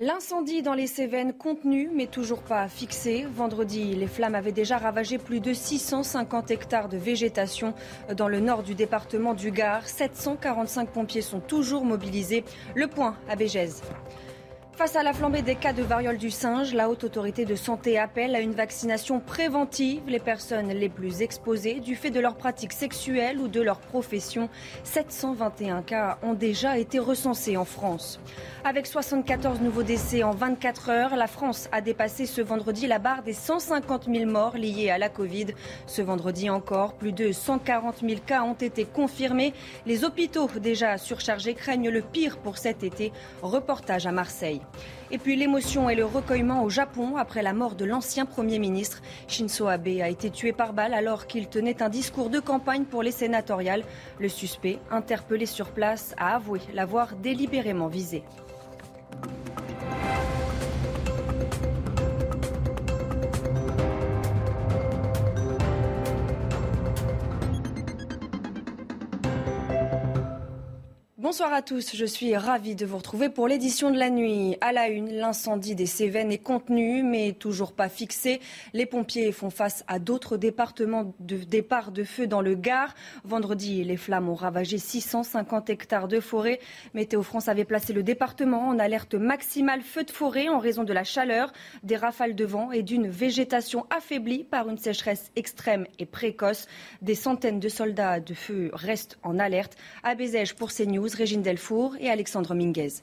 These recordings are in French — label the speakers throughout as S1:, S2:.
S1: L'incendie dans les Cévennes contenu mais toujours pas fixé. Vendredi, les flammes avaient déjà ravagé plus de 650 hectares de végétation dans le nord du département du Gard. 745 pompiers sont toujours mobilisés. Le point à Bégèze. Face à la flambée des cas de variole du singe, la haute autorité de santé appelle à une vaccination préventive. Les personnes les plus exposées du fait de leur pratique sexuelle ou de leur profession, 721 cas ont déjà été recensés en France. Avec 74 nouveaux décès en 24 heures, la France a dépassé ce vendredi la barre des 150 000 morts liés à la Covid. Ce vendredi encore, plus de 140 000 cas ont été confirmés. Les hôpitaux déjà surchargés craignent le pire pour cet été. Reportage à Marseille. Et puis l'émotion et le recueillement au Japon après la mort de l'ancien Premier ministre. Shinzo Abe a été tué par balle alors qu'il tenait un discours de campagne pour les sénatoriales. Le suspect, interpellé sur place, a avoué l'avoir délibérément visé. Bonsoir à tous, je suis ravie de vous retrouver pour l'édition de la nuit. À la une, l'incendie des Cévennes est contenu mais toujours pas fixé. Les pompiers font face à d'autres départements de départ de feu dans le Gard. Vendredi, les flammes ont ravagé 650 hectares de forêt. Météo France avait placé le département en alerte maximale feu de forêt en raison de la chaleur, des rafales de vent et d'une végétation affaiblie par une sécheresse extrême et précoce. Des centaines de soldats de feu restent en alerte. À pour Régine Delfour et Alexandre Minguez.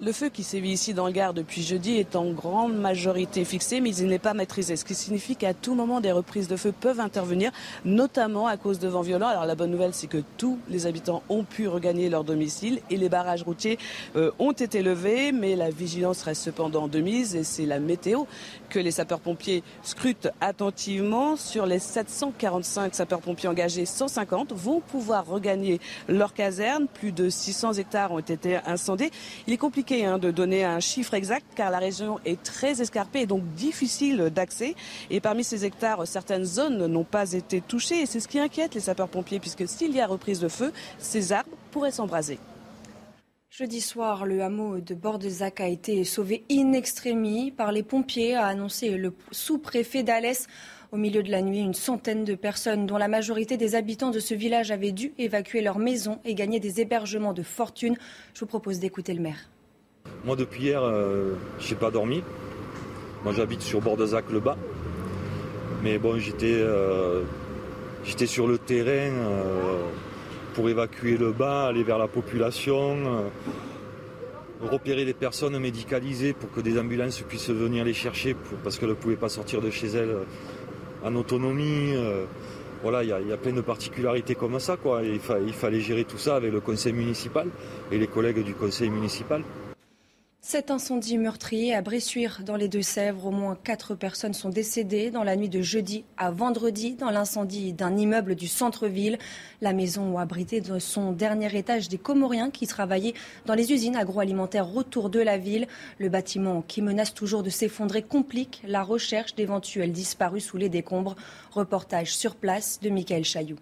S2: Le feu qui sévit ici dans le Gard depuis jeudi est en grande majorité fixé, mais il n'est pas maîtrisé, ce qui signifie qu'à tout moment des reprises de feu peuvent intervenir, notamment à cause de vents violents. Alors la bonne nouvelle, c'est que tous les habitants ont pu regagner leur domicile et les barrages routiers euh, ont été levés, mais la vigilance reste cependant de mise et c'est la météo que les sapeurs-pompiers scrutent attentivement. Sur les 745 sapeurs-pompiers engagés, 150 vont pouvoir regagner leur caserne. Plus de 600 hectares ont été incendiés. Il est compliqué Hein, de donner un chiffre exact car la région est très escarpée et donc difficile d'accès. Et parmi ces hectares, certaines zones n'ont pas été touchées et c'est ce qui inquiète les sapeurs-pompiers puisque s'il y a reprise de feu, ces arbres pourraient s'embraser.
S1: Jeudi soir, le hameau de Bordezac a été sauvé in extremis par les pompiers, a annoncé le sous-préfet d'Alès. Au milieu de la nuit, une centaine de personnes, dont la majorité des habitants de ce village, avaient dû évacuer leur maison et gagner des hébergements de fortune. Je vous propose d'écouter le maire.
S3: Moi, depuis hier, euh, je n'ai pas dormi. Moi, j'habite sur Bordezac le bas. Mais bon, j'étais euh, sur le terrain euh, pour évacuer le bas, aller vers la population, repérer les personnes médicalisées pour que des ambulances puissent venir les chercher parce qu'elles ne pouvaient pas sortir de chez elles en autonomie. voilà, il y, a plein de particularités comme ça. Quoi. il fallait gérer tout ça avec le conseil municipal et les collègues du conseil municipal.
S1: Cet incendie meurtrier à Bressuire, dans les Deux-Sèvres, au moins quatre personnes sont décédées dans la nuit de jeudi à vendredi dans l'incendie d'un immeuble du centre-ville. La maison abritait son dernier étage des Comoriens qui travaillaient dans les usines agroalimentaires autour de la ville. Le bâtiment qui menace toujours de s'effondrer complique la recherche d'éventuels disparus sous les décombres. Reportage sur place de Michael Chailloux.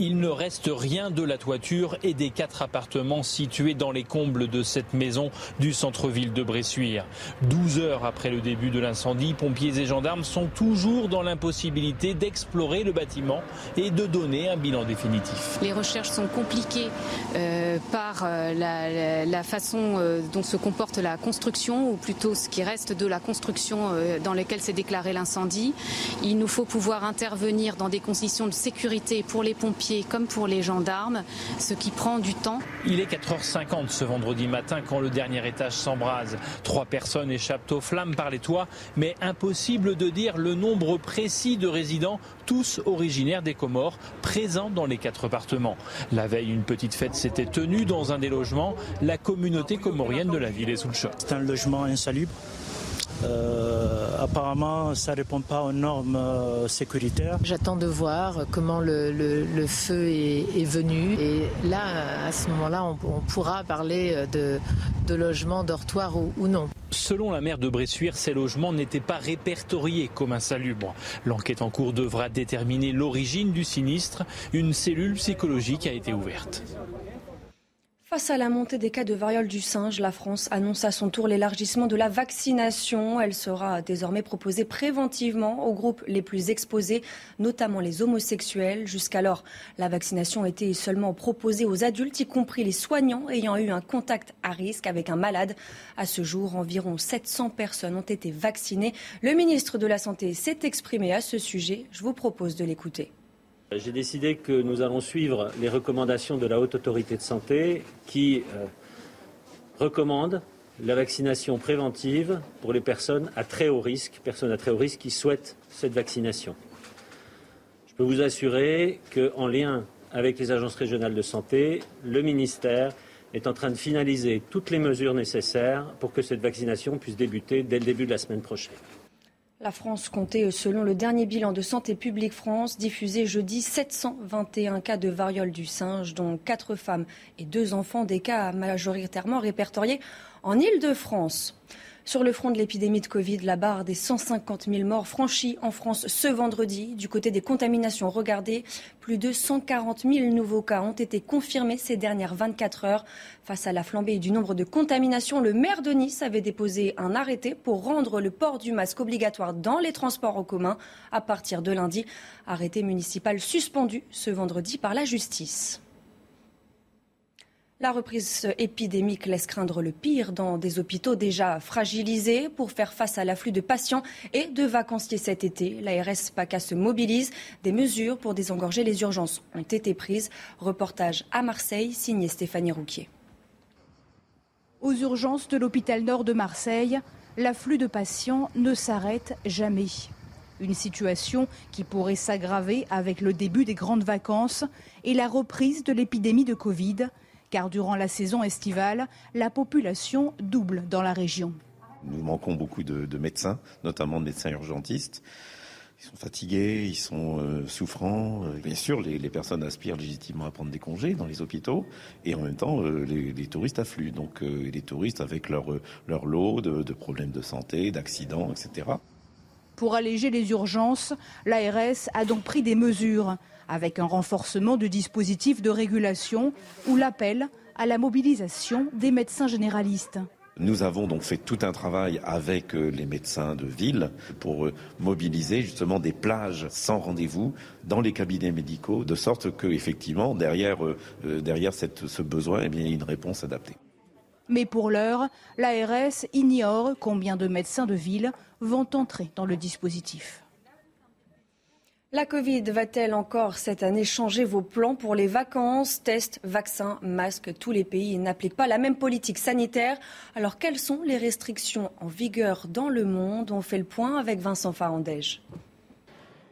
S4: Il ne reste rien de la toiture et des quatre appartements situés dans les combles de cette maison du centre-ville de Bressuire. 12 heures après le début de l'incendie, pompiers et gendarmes sont toujours dans l'impossibilité d'explorer le bâtiment et de donner un bilan définitif.
S5: Les recherches sont compliquées euh, par euh, la, façon euh, dont se comporte la construction, ou plutôt ce qui reste de la construction dans laquelle s'est déclaré l'incendie. Il nous faut pouvoir intervenir dans des conditions de sécurité pour les pompiers comme pour les gendarmes, ce qui prend du temps.
S4: Il est 4h50 ce vendredi matin quand le dernier étage s'embrase. Trois personnes échappent aux flammes par les toits, mais impossible de dire le nombre précis de résidents, tous originaires des Comores, présents dans les quatre appartements. La veille, une petite fête s'était tenue dans un des logements. La communauté comorienne de la ville est sous le choc.
S6: C'est un logement insalubre apparemment, ça ne répond pas aux normes euh, sécuritaires.
S7: J'attends de voir comment le, feu est, venu. Et là, à ce moment-là, on, pourra parler de, de logement, dortoir ou, ou non.
S4: Selon la maire de Bressuire, ces logements n'étaient pas répertoriés comme insalubres. L'enquête en cours devra déterminer l'origine du sinistre. Une cellule psychologique a été ouverte.
S1: Face à la montée des cas de variole du singe, la France annonce à son tour l'élargissement de la vaccination. Elle sera désormais proposée préventivement aux groupes les plus exposés, notamment les homosexuels. Jusqu'alors, la vaccination était seulement proposée aux adultes, y compris les soignants ayant eu un contact à risque avec un malade. À ce jour, environ 700 personnes ont été vaccinées. Le ministre de la Santé s'est exprimé à ce sujet. Je vous propose de l'écouter.
S8: J'ai décidé que nous allons suivre les recommandations de la Haute Autorité de Santé qui euh, recommande la vaccination préventive pour les personnes à très haut risque, personnes à très haut risque qui souhaitent cette vaccination. Je peux vous assurer qu'en lien avec les agences régionales de santé, le ministère est en train de finaliser toutes les mesures nécessaires pour que cette vaccination puisse débuter dès le début de la semaine prochaine.
S1: La France comptait, selon le dernier bilan de Santé publique France, diffusé jeudi 721 cas de variole du singe, dont 4 femmes et 2 enfants, des cas majoritairement répertoriés en Île-de-France. Sur le front de l'épidémie de Covid, la barre des 150 000 morts franchie en France ce vendredi. Du côté des contaminations, regardez, plus de 140 000 nouveaux cas ont été confirmés ces dernières 24 heures. Face à la flambée du nombre de contaminations, le maire de Nice avait déposé un arrêté pour rendre le port du masque obligatoire dans les transports en commun à partir de lundi. Arrêté municipal suspendu ce vendredi par la justice. La reprise épidémique laisse craindre le pire dans des hôpitaux déjà fragilisés pour faire face à l'afflux de patients et de vacanciers cet été. L'ARS PACA se mobilise. Des mesures pour désengorger les urgences ont été prises. Reportage à Marseille, signé Stéphanie Rouquier.
S9: Aux urgences de l'hôpital nord de Marseille, l'afflux de patients ne s'arrête jamais. Une situation qui pourrait s'aggraver avec le début des grandes vacances et la reprise de l'épidémie de Covid car durant la saison estivale, la population double dans la région.
S10: Nous manquons beaucoup de, médecins, notamment de médecins urgentistes. Ils sont fatigués, ils sont euh, souffrants. Euh, bien sûr, les, personnes aspirent légitimement à prendre des congés dans les hôpitaux, et en même temps, euh, les, touristes affluent. Donc, les touristes avec leur, leur lot de problèmes de santé, d'accidents, etc.
S9: Pour alléger les urgences, l'ARS a donc pris des mesures avec un renforcement du dispositif de régulation ou l'appel à la mobilisation des médecins généralistes.
S10: Nous avons donc fait tout un travail avec euh, les médecins de ville pour euh, mobiliser justement des plages sans rendez-vous dans les cabinets médicaux, de sorte que effectivement derrière, euh, ce besoin, eh bien, il y a une réponse adaptée.
S9: Mais pour l'heure, l'ARS ignore combien de médecins de ville vont entrer dans le dispositif.
S1: La Covid va-t-elle encore cette année changer vos plans pour les vacances Tests, vaccins, masques, tous les pays n'appliquent pas la même politique sanitaire. Alors quelles sont les restrictions en vigueur dans le monde? On fait le point avec Vincent Farandège.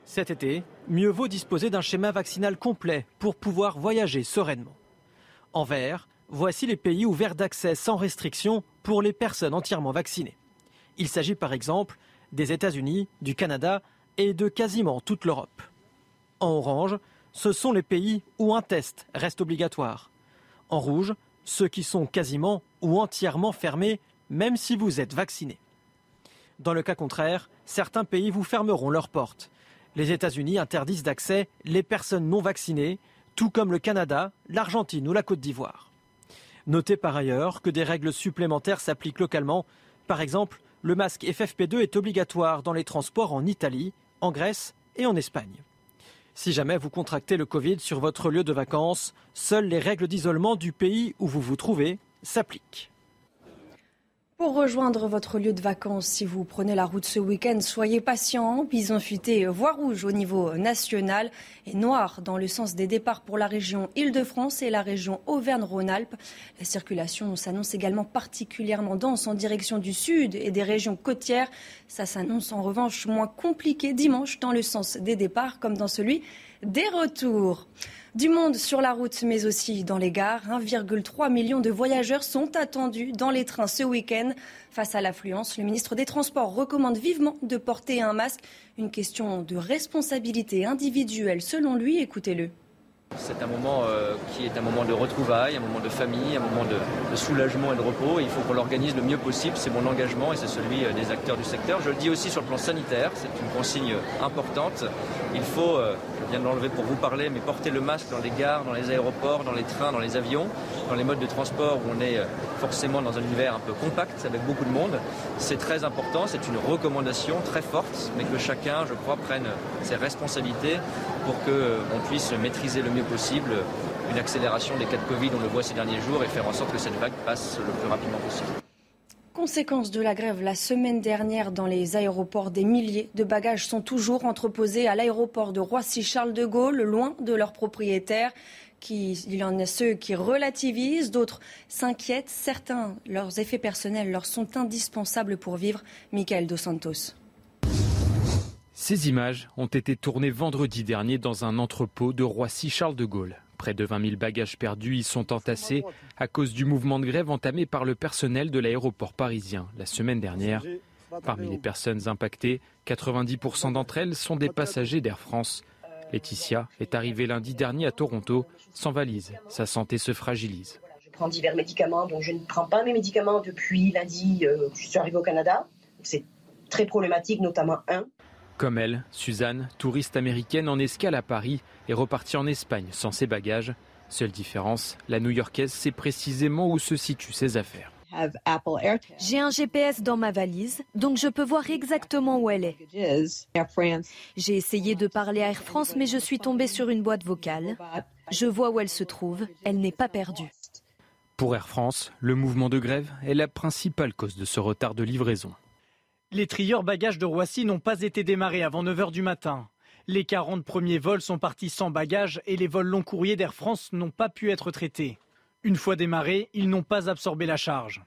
S11: Cet été, mieux vaut disposer d'un schéma vaccinal complet pour pouvoir voyager sereinement. En vert, voici les pays ouverts d'accès sans restriction pour les personnes entièrement vaccinées. Il s'agit par exemple des États-Unis, du Canada, et de quasiment toute l'Europe. En orange, ce sont les pays où un test reste obligatoire. En rouge, ceux qui sont quasiment ou entièrement fermés, même si vous êtes vacciné. Dans le cas contraire, certains pays vous fermeront leurs portes. Les États-Unis interdisent d'accès les personnes non vaccinées, tout comme le Canada, l'Argentine ou la Côte d'Ivoire. Notez par ailleurs que des règles supplémentaires s'appliquent localement. Par exemple, le masque FFP2 est obligatoire dans les transports en Italie, en Grèce et en Espagne. Si jamais vous contractez le Covid sur votre lieu de vacances, seules les règles d'isolement du pays où vous vous trouvez s'appliquent.
S1: Pour rejoindre votre lieu de vacances, si vous prenez la route ce week-end, soyez patient. Bison futé, voie rouge au niveau national et noir dans le sens des départs pour la région Île-de-France et la région Auvergne-Rhône-Alpes. La circulation s'annonce également particulièrement dense en direction du sud et des régions côtières. Ça s'annonce en revanche moins compliqué dimanche dans le sens des départs comme dans celui des retours. Du monde sur la route, mais aussi dans les gares. 1,3 million de voyageurs sont attendus dans les trains ce week-end. Face à l'affluence, le ministre des Transports recommande vivement de porter un masque. Une question de responsabilité individuelle selon lui. Écoutez-le.
S12: C'est un moment euh, qui est un moment de retrouvailles, un moment de famille, un moment de, soulagement et de repos. il faut qu'on l'organise le mieux possible. C'est mon engagement et c'est celui euh, des acteurs du secteur. Je le dis aussi sur le plan sanitaire, c'est une consigne importante. Il faut, euh, je viens de l'enlever pour vous parler, mais porter le masque dans les gares, dans les aéroports, dans les trains, dans les avions, dans les modes de transport où on est forcément dans un univers un peu compact avec beaucoup de monde. C'est très important, c'est une recommandation très forte, mais que chacun, je crois, prenne ses responsabilités pour qu'on puisse maîtriser le mieux possible une accélération des cas de Covid, on le voit ces derniers jours, et faire en sorte que cette vague passe le plus rapidement possible.
S1: Conséquence de la grève la semaine dernière dans les aéroports, des milliers de bagages sont toujours entreposés à l'aéroport de Roissy-Charles de Gaulle, loin de leurs propriétaires. il y en a ceux qui relativisent, d'autres s'inquiètent. Certains, leurs effets personnels leur sont indispensables pour vivre. Michael Dos Santos.
S13: Ces images ont été tournées vendredi dernier dans un entrepôt de Roissy-Charles de Gaulle. Près de 20 000 bagages perdus y sont entassés à cause du mouvement de grève entamé par le personnel de l'aéroport parisien la semaine dernière. Parmi les personnes impactées, 90% d'entre elles sont des passagers d'Air France. Laetitia est arrivée lundi dernier à Toronto sans valise. Sa santé se fragilise.
S14: Je prends divers médicaments, donc je ne prends pas mes médicaments depuis lundi. Euh, je suis arrivée au Canada. C'est très problématique, notamment un.
S13: Comme elle, Suzanne, touriste américaine en escale à Paris, est repartie en Espagne sans ses bagages. Seule différence, la New-Yorkaise sait précisément où se situent ses affaires.
S15: J'ai un GPS dans ma valise, donc je peux voir exactement où elle est. J'ai essayé de parler à Air France, mais je suis tombée sur une boîte vocale. Je vois où elle se trouve, elle n'est pas perdue.
S13: Pour Air France, le mouvement de grève est la principale cause de ce retard de livraison.
S11: Les trieurs bagages de Roissy n'ont pas été démarrés avant 9h du matin. Les 40 premiers vols sont partis sans bagages et les vols long courriers d'Air France n'ont pas pu être traités. Une fois démarrés, ils n'ont pas absorbé la charge.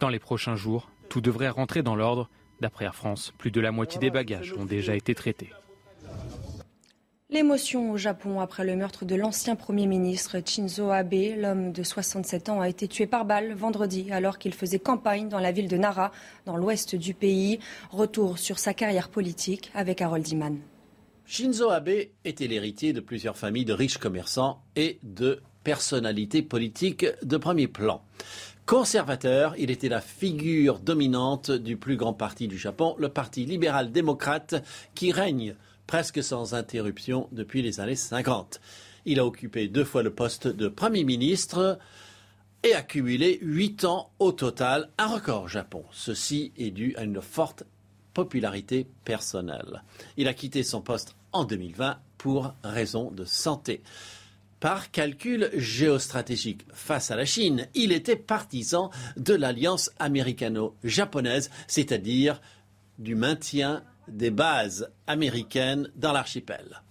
S13: Dans les prochains jours, tout devrait rentrer dans l'ordre. D'après Air France, plus de la moitié des bagages ont déjà été traités.
S1: L'émotion au Japon après le meurtre de l'ancien Premier ministre Shinzo Abe. L'homme de 67 ans a été tué par balle vendredi alors qu'il faisait campagne dans la ville de Nara, dans l'ouest du pays. Retour sur sa carrière politique avec Harold Iman.
S16: Shinzo Abe était l'héritier de plusieurs familles de riches commerçants et de personnalités politiques de premier plan. Conservateur, il était la figure dominante du plus grand parti du Japon, le Parti libéral-démocrate, qui règne presque sans interruption depuis les années 50. Il a occupé deux fois le poste de Premier ministre et a cumulé huit ans au total, un record au Japon. Ceci est dû à une forte popularité personnelle. Il a quitté son poste en 2020 pour raison de santé. Par calcul géostratégique face à la Chine, il était partisan de l'alliance américano-japonaise, c'est-à-dire du maintien des bases américaines dans l'archipel.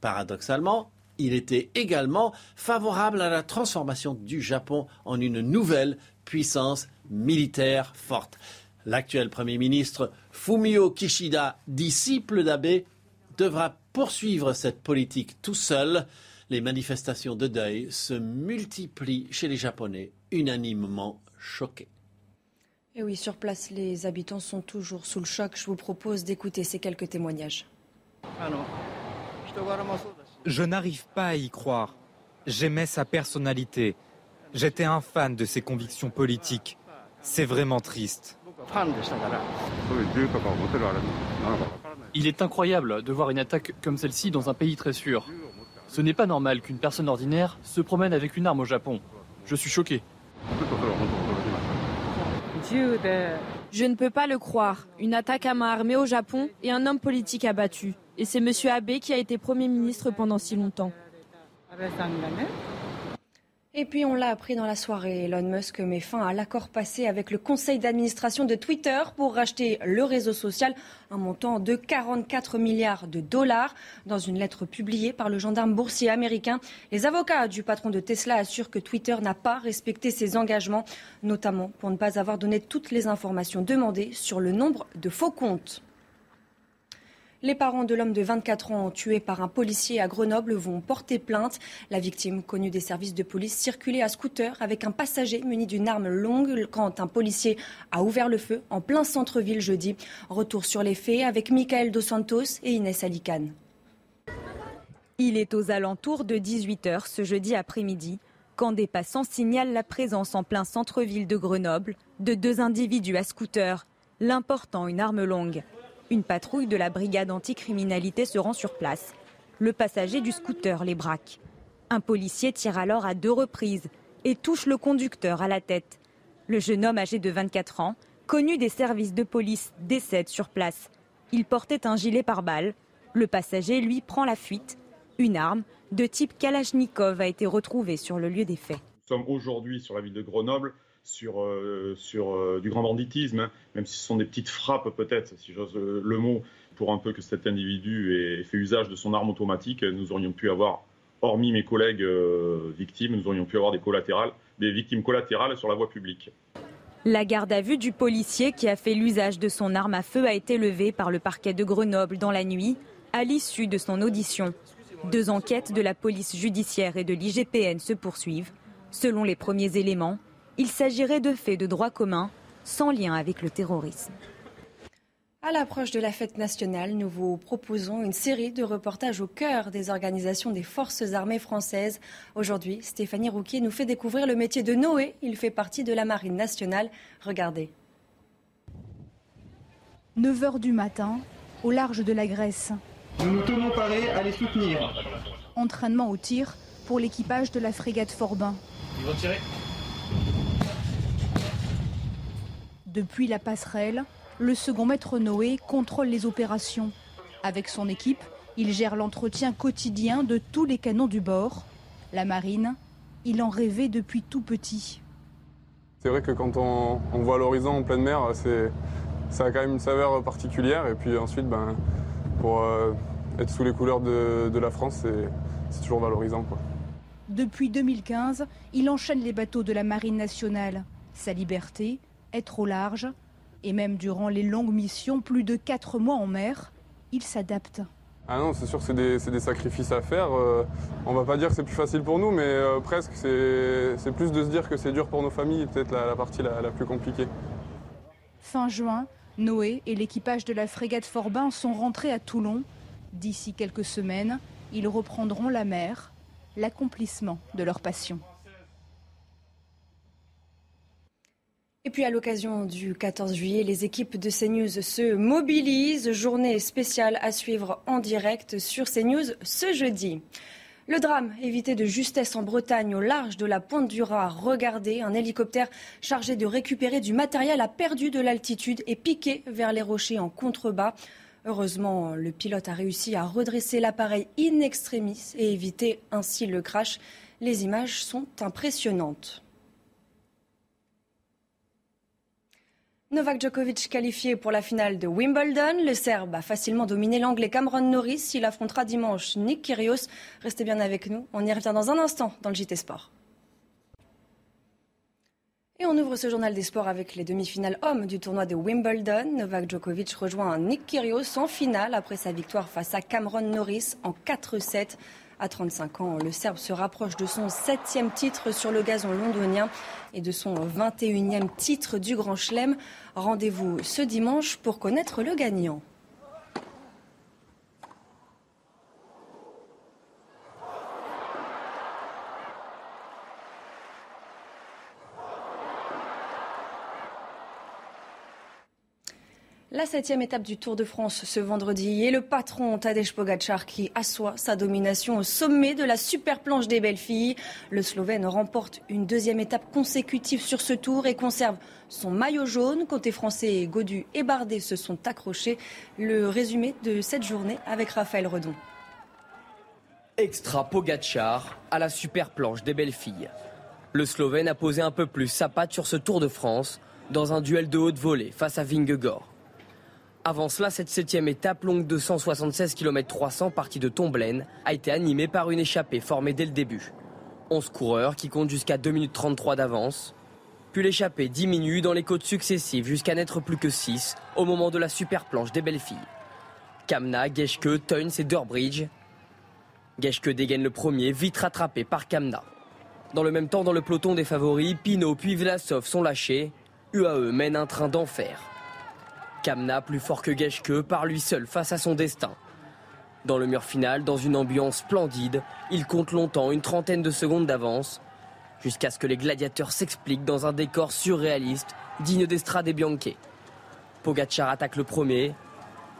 S16: Paradoxalement, il était également favorable à la transformation du Japon en une nouvelle puissance militaire forte. L'actuel Premier ministre Fumio Kishida, disciple d'Abe, devra poursuivre cette politique tout seul. Les manifestations de deuil se multiplient chez les Japonais, unanimement choqués.
S1: Et oui, sur place, les habitants sont toujours sous le choc. Je vous propose d'écouter ces quelques témoignages.
S17: Je n'arrive pas à y croire. J'aimais sa personnalité. J'étais un fan de ses convictions politiques. C'est vraiment triste.
S18: Il est incroyable de voir une attaque comme celle-ci dans un pays très sûr. Ce n'est pas normal qu'une personne ordinaire se promène avec une arme au Japon. Je suis choqué.
S19: Je ne peux pas le croire. Une attaque à main armée au Japon et un homme politique abattu. Et c'est M. Abe qui a été Premier ministre pendant si longtemps.
S1: Et puis on l'a appris dans la soirée, Elon Musk met fin à l'accord passé avec le conseil d'administration de Twitter pour racheter le réseau social, un montant de 44 milliards de dollars. Dans une lettre publiée par le gendarme boursier américain, les avocats du patron de Tesla assurent que Twitter n'a pas respecté ses engagements, notamment pour ne pas avoir donné toutes les informations demandées sur le nombre de faux comptes. Les parents de l'homme de 24 ans tué par un policier à Grenoble vont porter plainte. La victime, connue des services de police, circulait à scooter avec un passager muni d'une arme longue quand un policier a ouvert le feu en plein centre-ville jeudi. Retour sur les faits avec Michael Dos Santos et Inès Alicane.
S20: Il est aux alentours de 18h ce jeudi après-midi quand des passants signalent la présence en plein centre-ville de Grenoble de deux individus à scooter, l'un portant une arme longue. Une patrouille de la brigade anticriminalité se rend sur place. Le passager du scooter les braque. Un policier tire alors à deux reprises et touche le conducteur à la tête. Le jeune homme âgé de 24 ans, connu des services de police, décède sur place. Il portait un gilet pare-balles. Le passager, lui, prend la fuite. Une arme de type Kalachnikov a été retrouvée sur le lieu des faits.
S21: Nous sommes aujourd'hui sur la ville de Grenoble sur, euh, euh, du grand banditisme, hein. même si ce sont des petites frappes peut-être, si j'ose le mot, pour un peu que cet individu ait fait usage de son arme automatique, nous aurions pu avoir, hormis mes collègues euh, victimes, nous aurions pu avoir des collatérales, des victimes collatérales sur la voie publique.
S20: La garde à vue du policier qui a fait l'usage de son arme à feu a été levée par le parquet de Grenoble dans la nuit, à l'issue de son audition. Deux enquêtes de la police judiciaire et de l'IGPN se poursuivent. Selon les premiers éléments, il s'agirait de faits de droit commun sans lien avec le terrorisme.
S1: À l'approche de la fête nationale, nous vous proposons une série de reportages au cœur des organisations des forces armées françaises. Aujourd'hui, Stéphanie Rouquier nous fait découvrir le métier de Noé. Il fait partie de la Marine nationale. Regardez.
S9: 9 h du matin, au large de la Grèce.
S22: Nous nous tenons parés à les soutenir.
S9: Entraînement au tir pour l'équipage de la frégate Forbin.
S22: Ils vont tirer?
S9: Depuis la passerelle, le second maître Noé contrôle les opérations. Avec son équipe, il gère l'entretien quotidien de tous les canons du bord. La marine, il en rêvait depuis tout petit.
S23: C'est vrai que quand on, voit l'horizon en pleine mer, ça a quand même une saveur particulière. Et puis ensuite, ben, pour euh, être sous les couleurs de, la France, c'est toujours valorisant.
S9: Depuis 2015, il enchaîne les bateaux de la Marine nationale. Sa liberté, être au large, et même durant les longues missions, plus de 4 mois en mer, il s'adapte.
S23: Ah non, c'est sûr que c'est des, sacrifices à faire. Euh, on va pas dire que c'est plus facile pour nous, mais euh, presque. C'est plus de se dire que c'est dur pour nos familles, peut-être la, partie la, plus compliquée.
S9: Fin juin, Noé et l'équipage de la frégate Forbin sont rentrés à Toulon. D'ici quelques semaines, ils reprendront la mer, l'accomplissement de leur passion.
S1: Et puis à l'occasion du 14 juillet, les équipes de CNews se mobilisent. Journée spéciale à suivre en direct sur CNews ce jeudi. Le drame évité de justesse en Bretagne au large de la pointe du Raz. Regardez, un hélicoptère chargé de récupérer du matériel a perdu de l'altitude et piqué vers les rochers en contrebas. Heureusement, le pilote a réussi à redresser l'appareil in extremis et éviter ainsi le crash. Les images sont impressionnantes. Novak Djokovic qualifié pour la finale de Wimbledon. Le Serbe a facilement dominé l'Anglais Cameron Norris. Il affrontera dimanche Nick Kyrgios. Restez bien avec nous. On y revient dans un instant dans le JT Sport. Et on ouvre ce journal des sports avec les demi-finales hommes du tournoi de Wimbledon. Novak Djokovic rejoint Nick Kyrgios en finale après sa victoire face à Cameron Norris en 4-7. À 35 ans, le Serbe se rapproche de son septième titre sur le gazon londonien et de son 21e titre du Grand Chelem. Rendez-vous ce dimanche pour connaître le gagnant. La septième étape du Tour de France ce vendredi et le patron Tadej Pogacar qui assoit sa domination au sommet de la super planche des belles filles. Le Slovène remporte une deuxième étape consécutive sur ce tour et conserve son maillot jaune. Côté français, Godu et Bardet se sont accrochés. Le résumé de cette journée avec Raphaël Redon.
S24: Extra Pogacar à la super planche des belles filles. Le Slovène a posé un peu plus sa patte sur ce Tour de France dans un duel de haute volée face à Vingegaard. Avant cela, cette septième étape, longue de 176 km 300, partie de Tomblaine, a été animée par une échappée formée dès le début. 11 coureurs qui comptent jusqu'à 2 minutes 33 d'avance. Puis l'échappée diminue dans les côtes successives jusqu'à n'être plus que 6 au moment de la super planche des belles filles. Kamna, Geschke, Teuns et Durbridge. Geschke dégaine le premier, vite rattrapé par Kamna. Dans le même temps, dans le peloton des favoris, Pinot puis Vlasov sont lâchés. UAE mène un train d'enfer. Kamna, plus fort que Geschke, par lui seul face à son destin. Dans le mur final, dans une ambiance splendide, il compte longtemps une trentaine de secondes d'avance, jusqu'à ce que les gladiateurs s'expliquent dans un décor surréaliste, digne d'Estrade et Bianchi. Pogacar attaque le premier,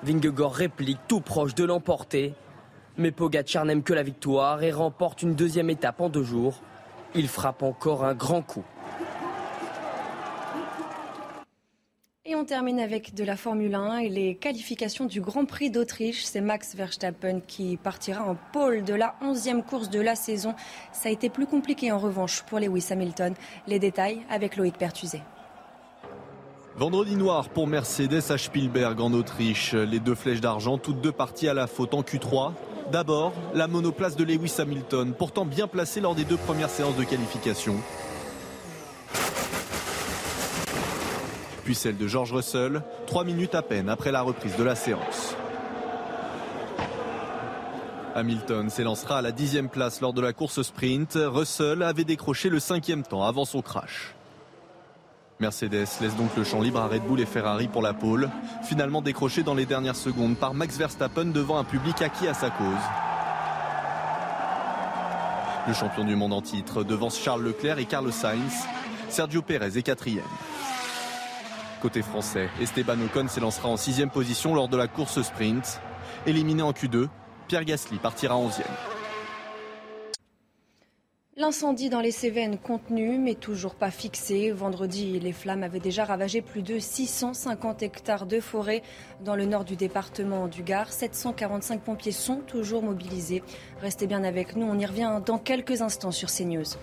S24: Vingegaard réplique tout proche de l'emporter, mais Pogacar n'aime que la victoire et remporte une deuxième étape en deux jours. Il frappe encore un grand coup.
S1: On termine avec de la Formule 1 et les qualifications du Grand Prix d'Autriche. C'est Max Verstappen qui partira en pôle de la 11e course de la saison. Ça a été plus compliqué en revanche pour Lewis Hamilton. Les détails avec Loïc Pertuzé.
S25: Vendredi noir pour Mercedes à Spielberg en Autriche. Les deux flèches d'argent, toutes deux parties à la faute en Q3. D'abord, la monoplace de Lewis Hamilton, pourtant bien placée lors des deux premières séances de qualification. Puis celle de George Russell, trois minutes à peine après la reprise de la séance. Hamilton s'élancera à la dixième place lors de la course sprint. Russell avait décroché le cinquième temps avant son crash. Mercedes laisse donc le champ libre à Red Bull et Ferrari pour la pole, finalement décroché dans les dernières secondes par Max Verstappen devant un public acquis à sa cause. Le champion du monde en titre devance Charles Leclerc et Carlos Sainz. Sergio Pérez est quatrième. Côté français, Esteban Ocon s'élancera en sixième position lors de la course sprint. Éliminé en Q2, Pierre Gasly partira onzième.
S1: L'incendie dans les Cévennes contenu, mais toujours pas fixé. Vendredi, les flammes avaient déjà ravagé plus de 650 hectares de forêt dans le nord du département du Gard. 745 pompiers sont toujours mobilisés. Restez bien avec nous, on y revient dans quelques instants sur CNews.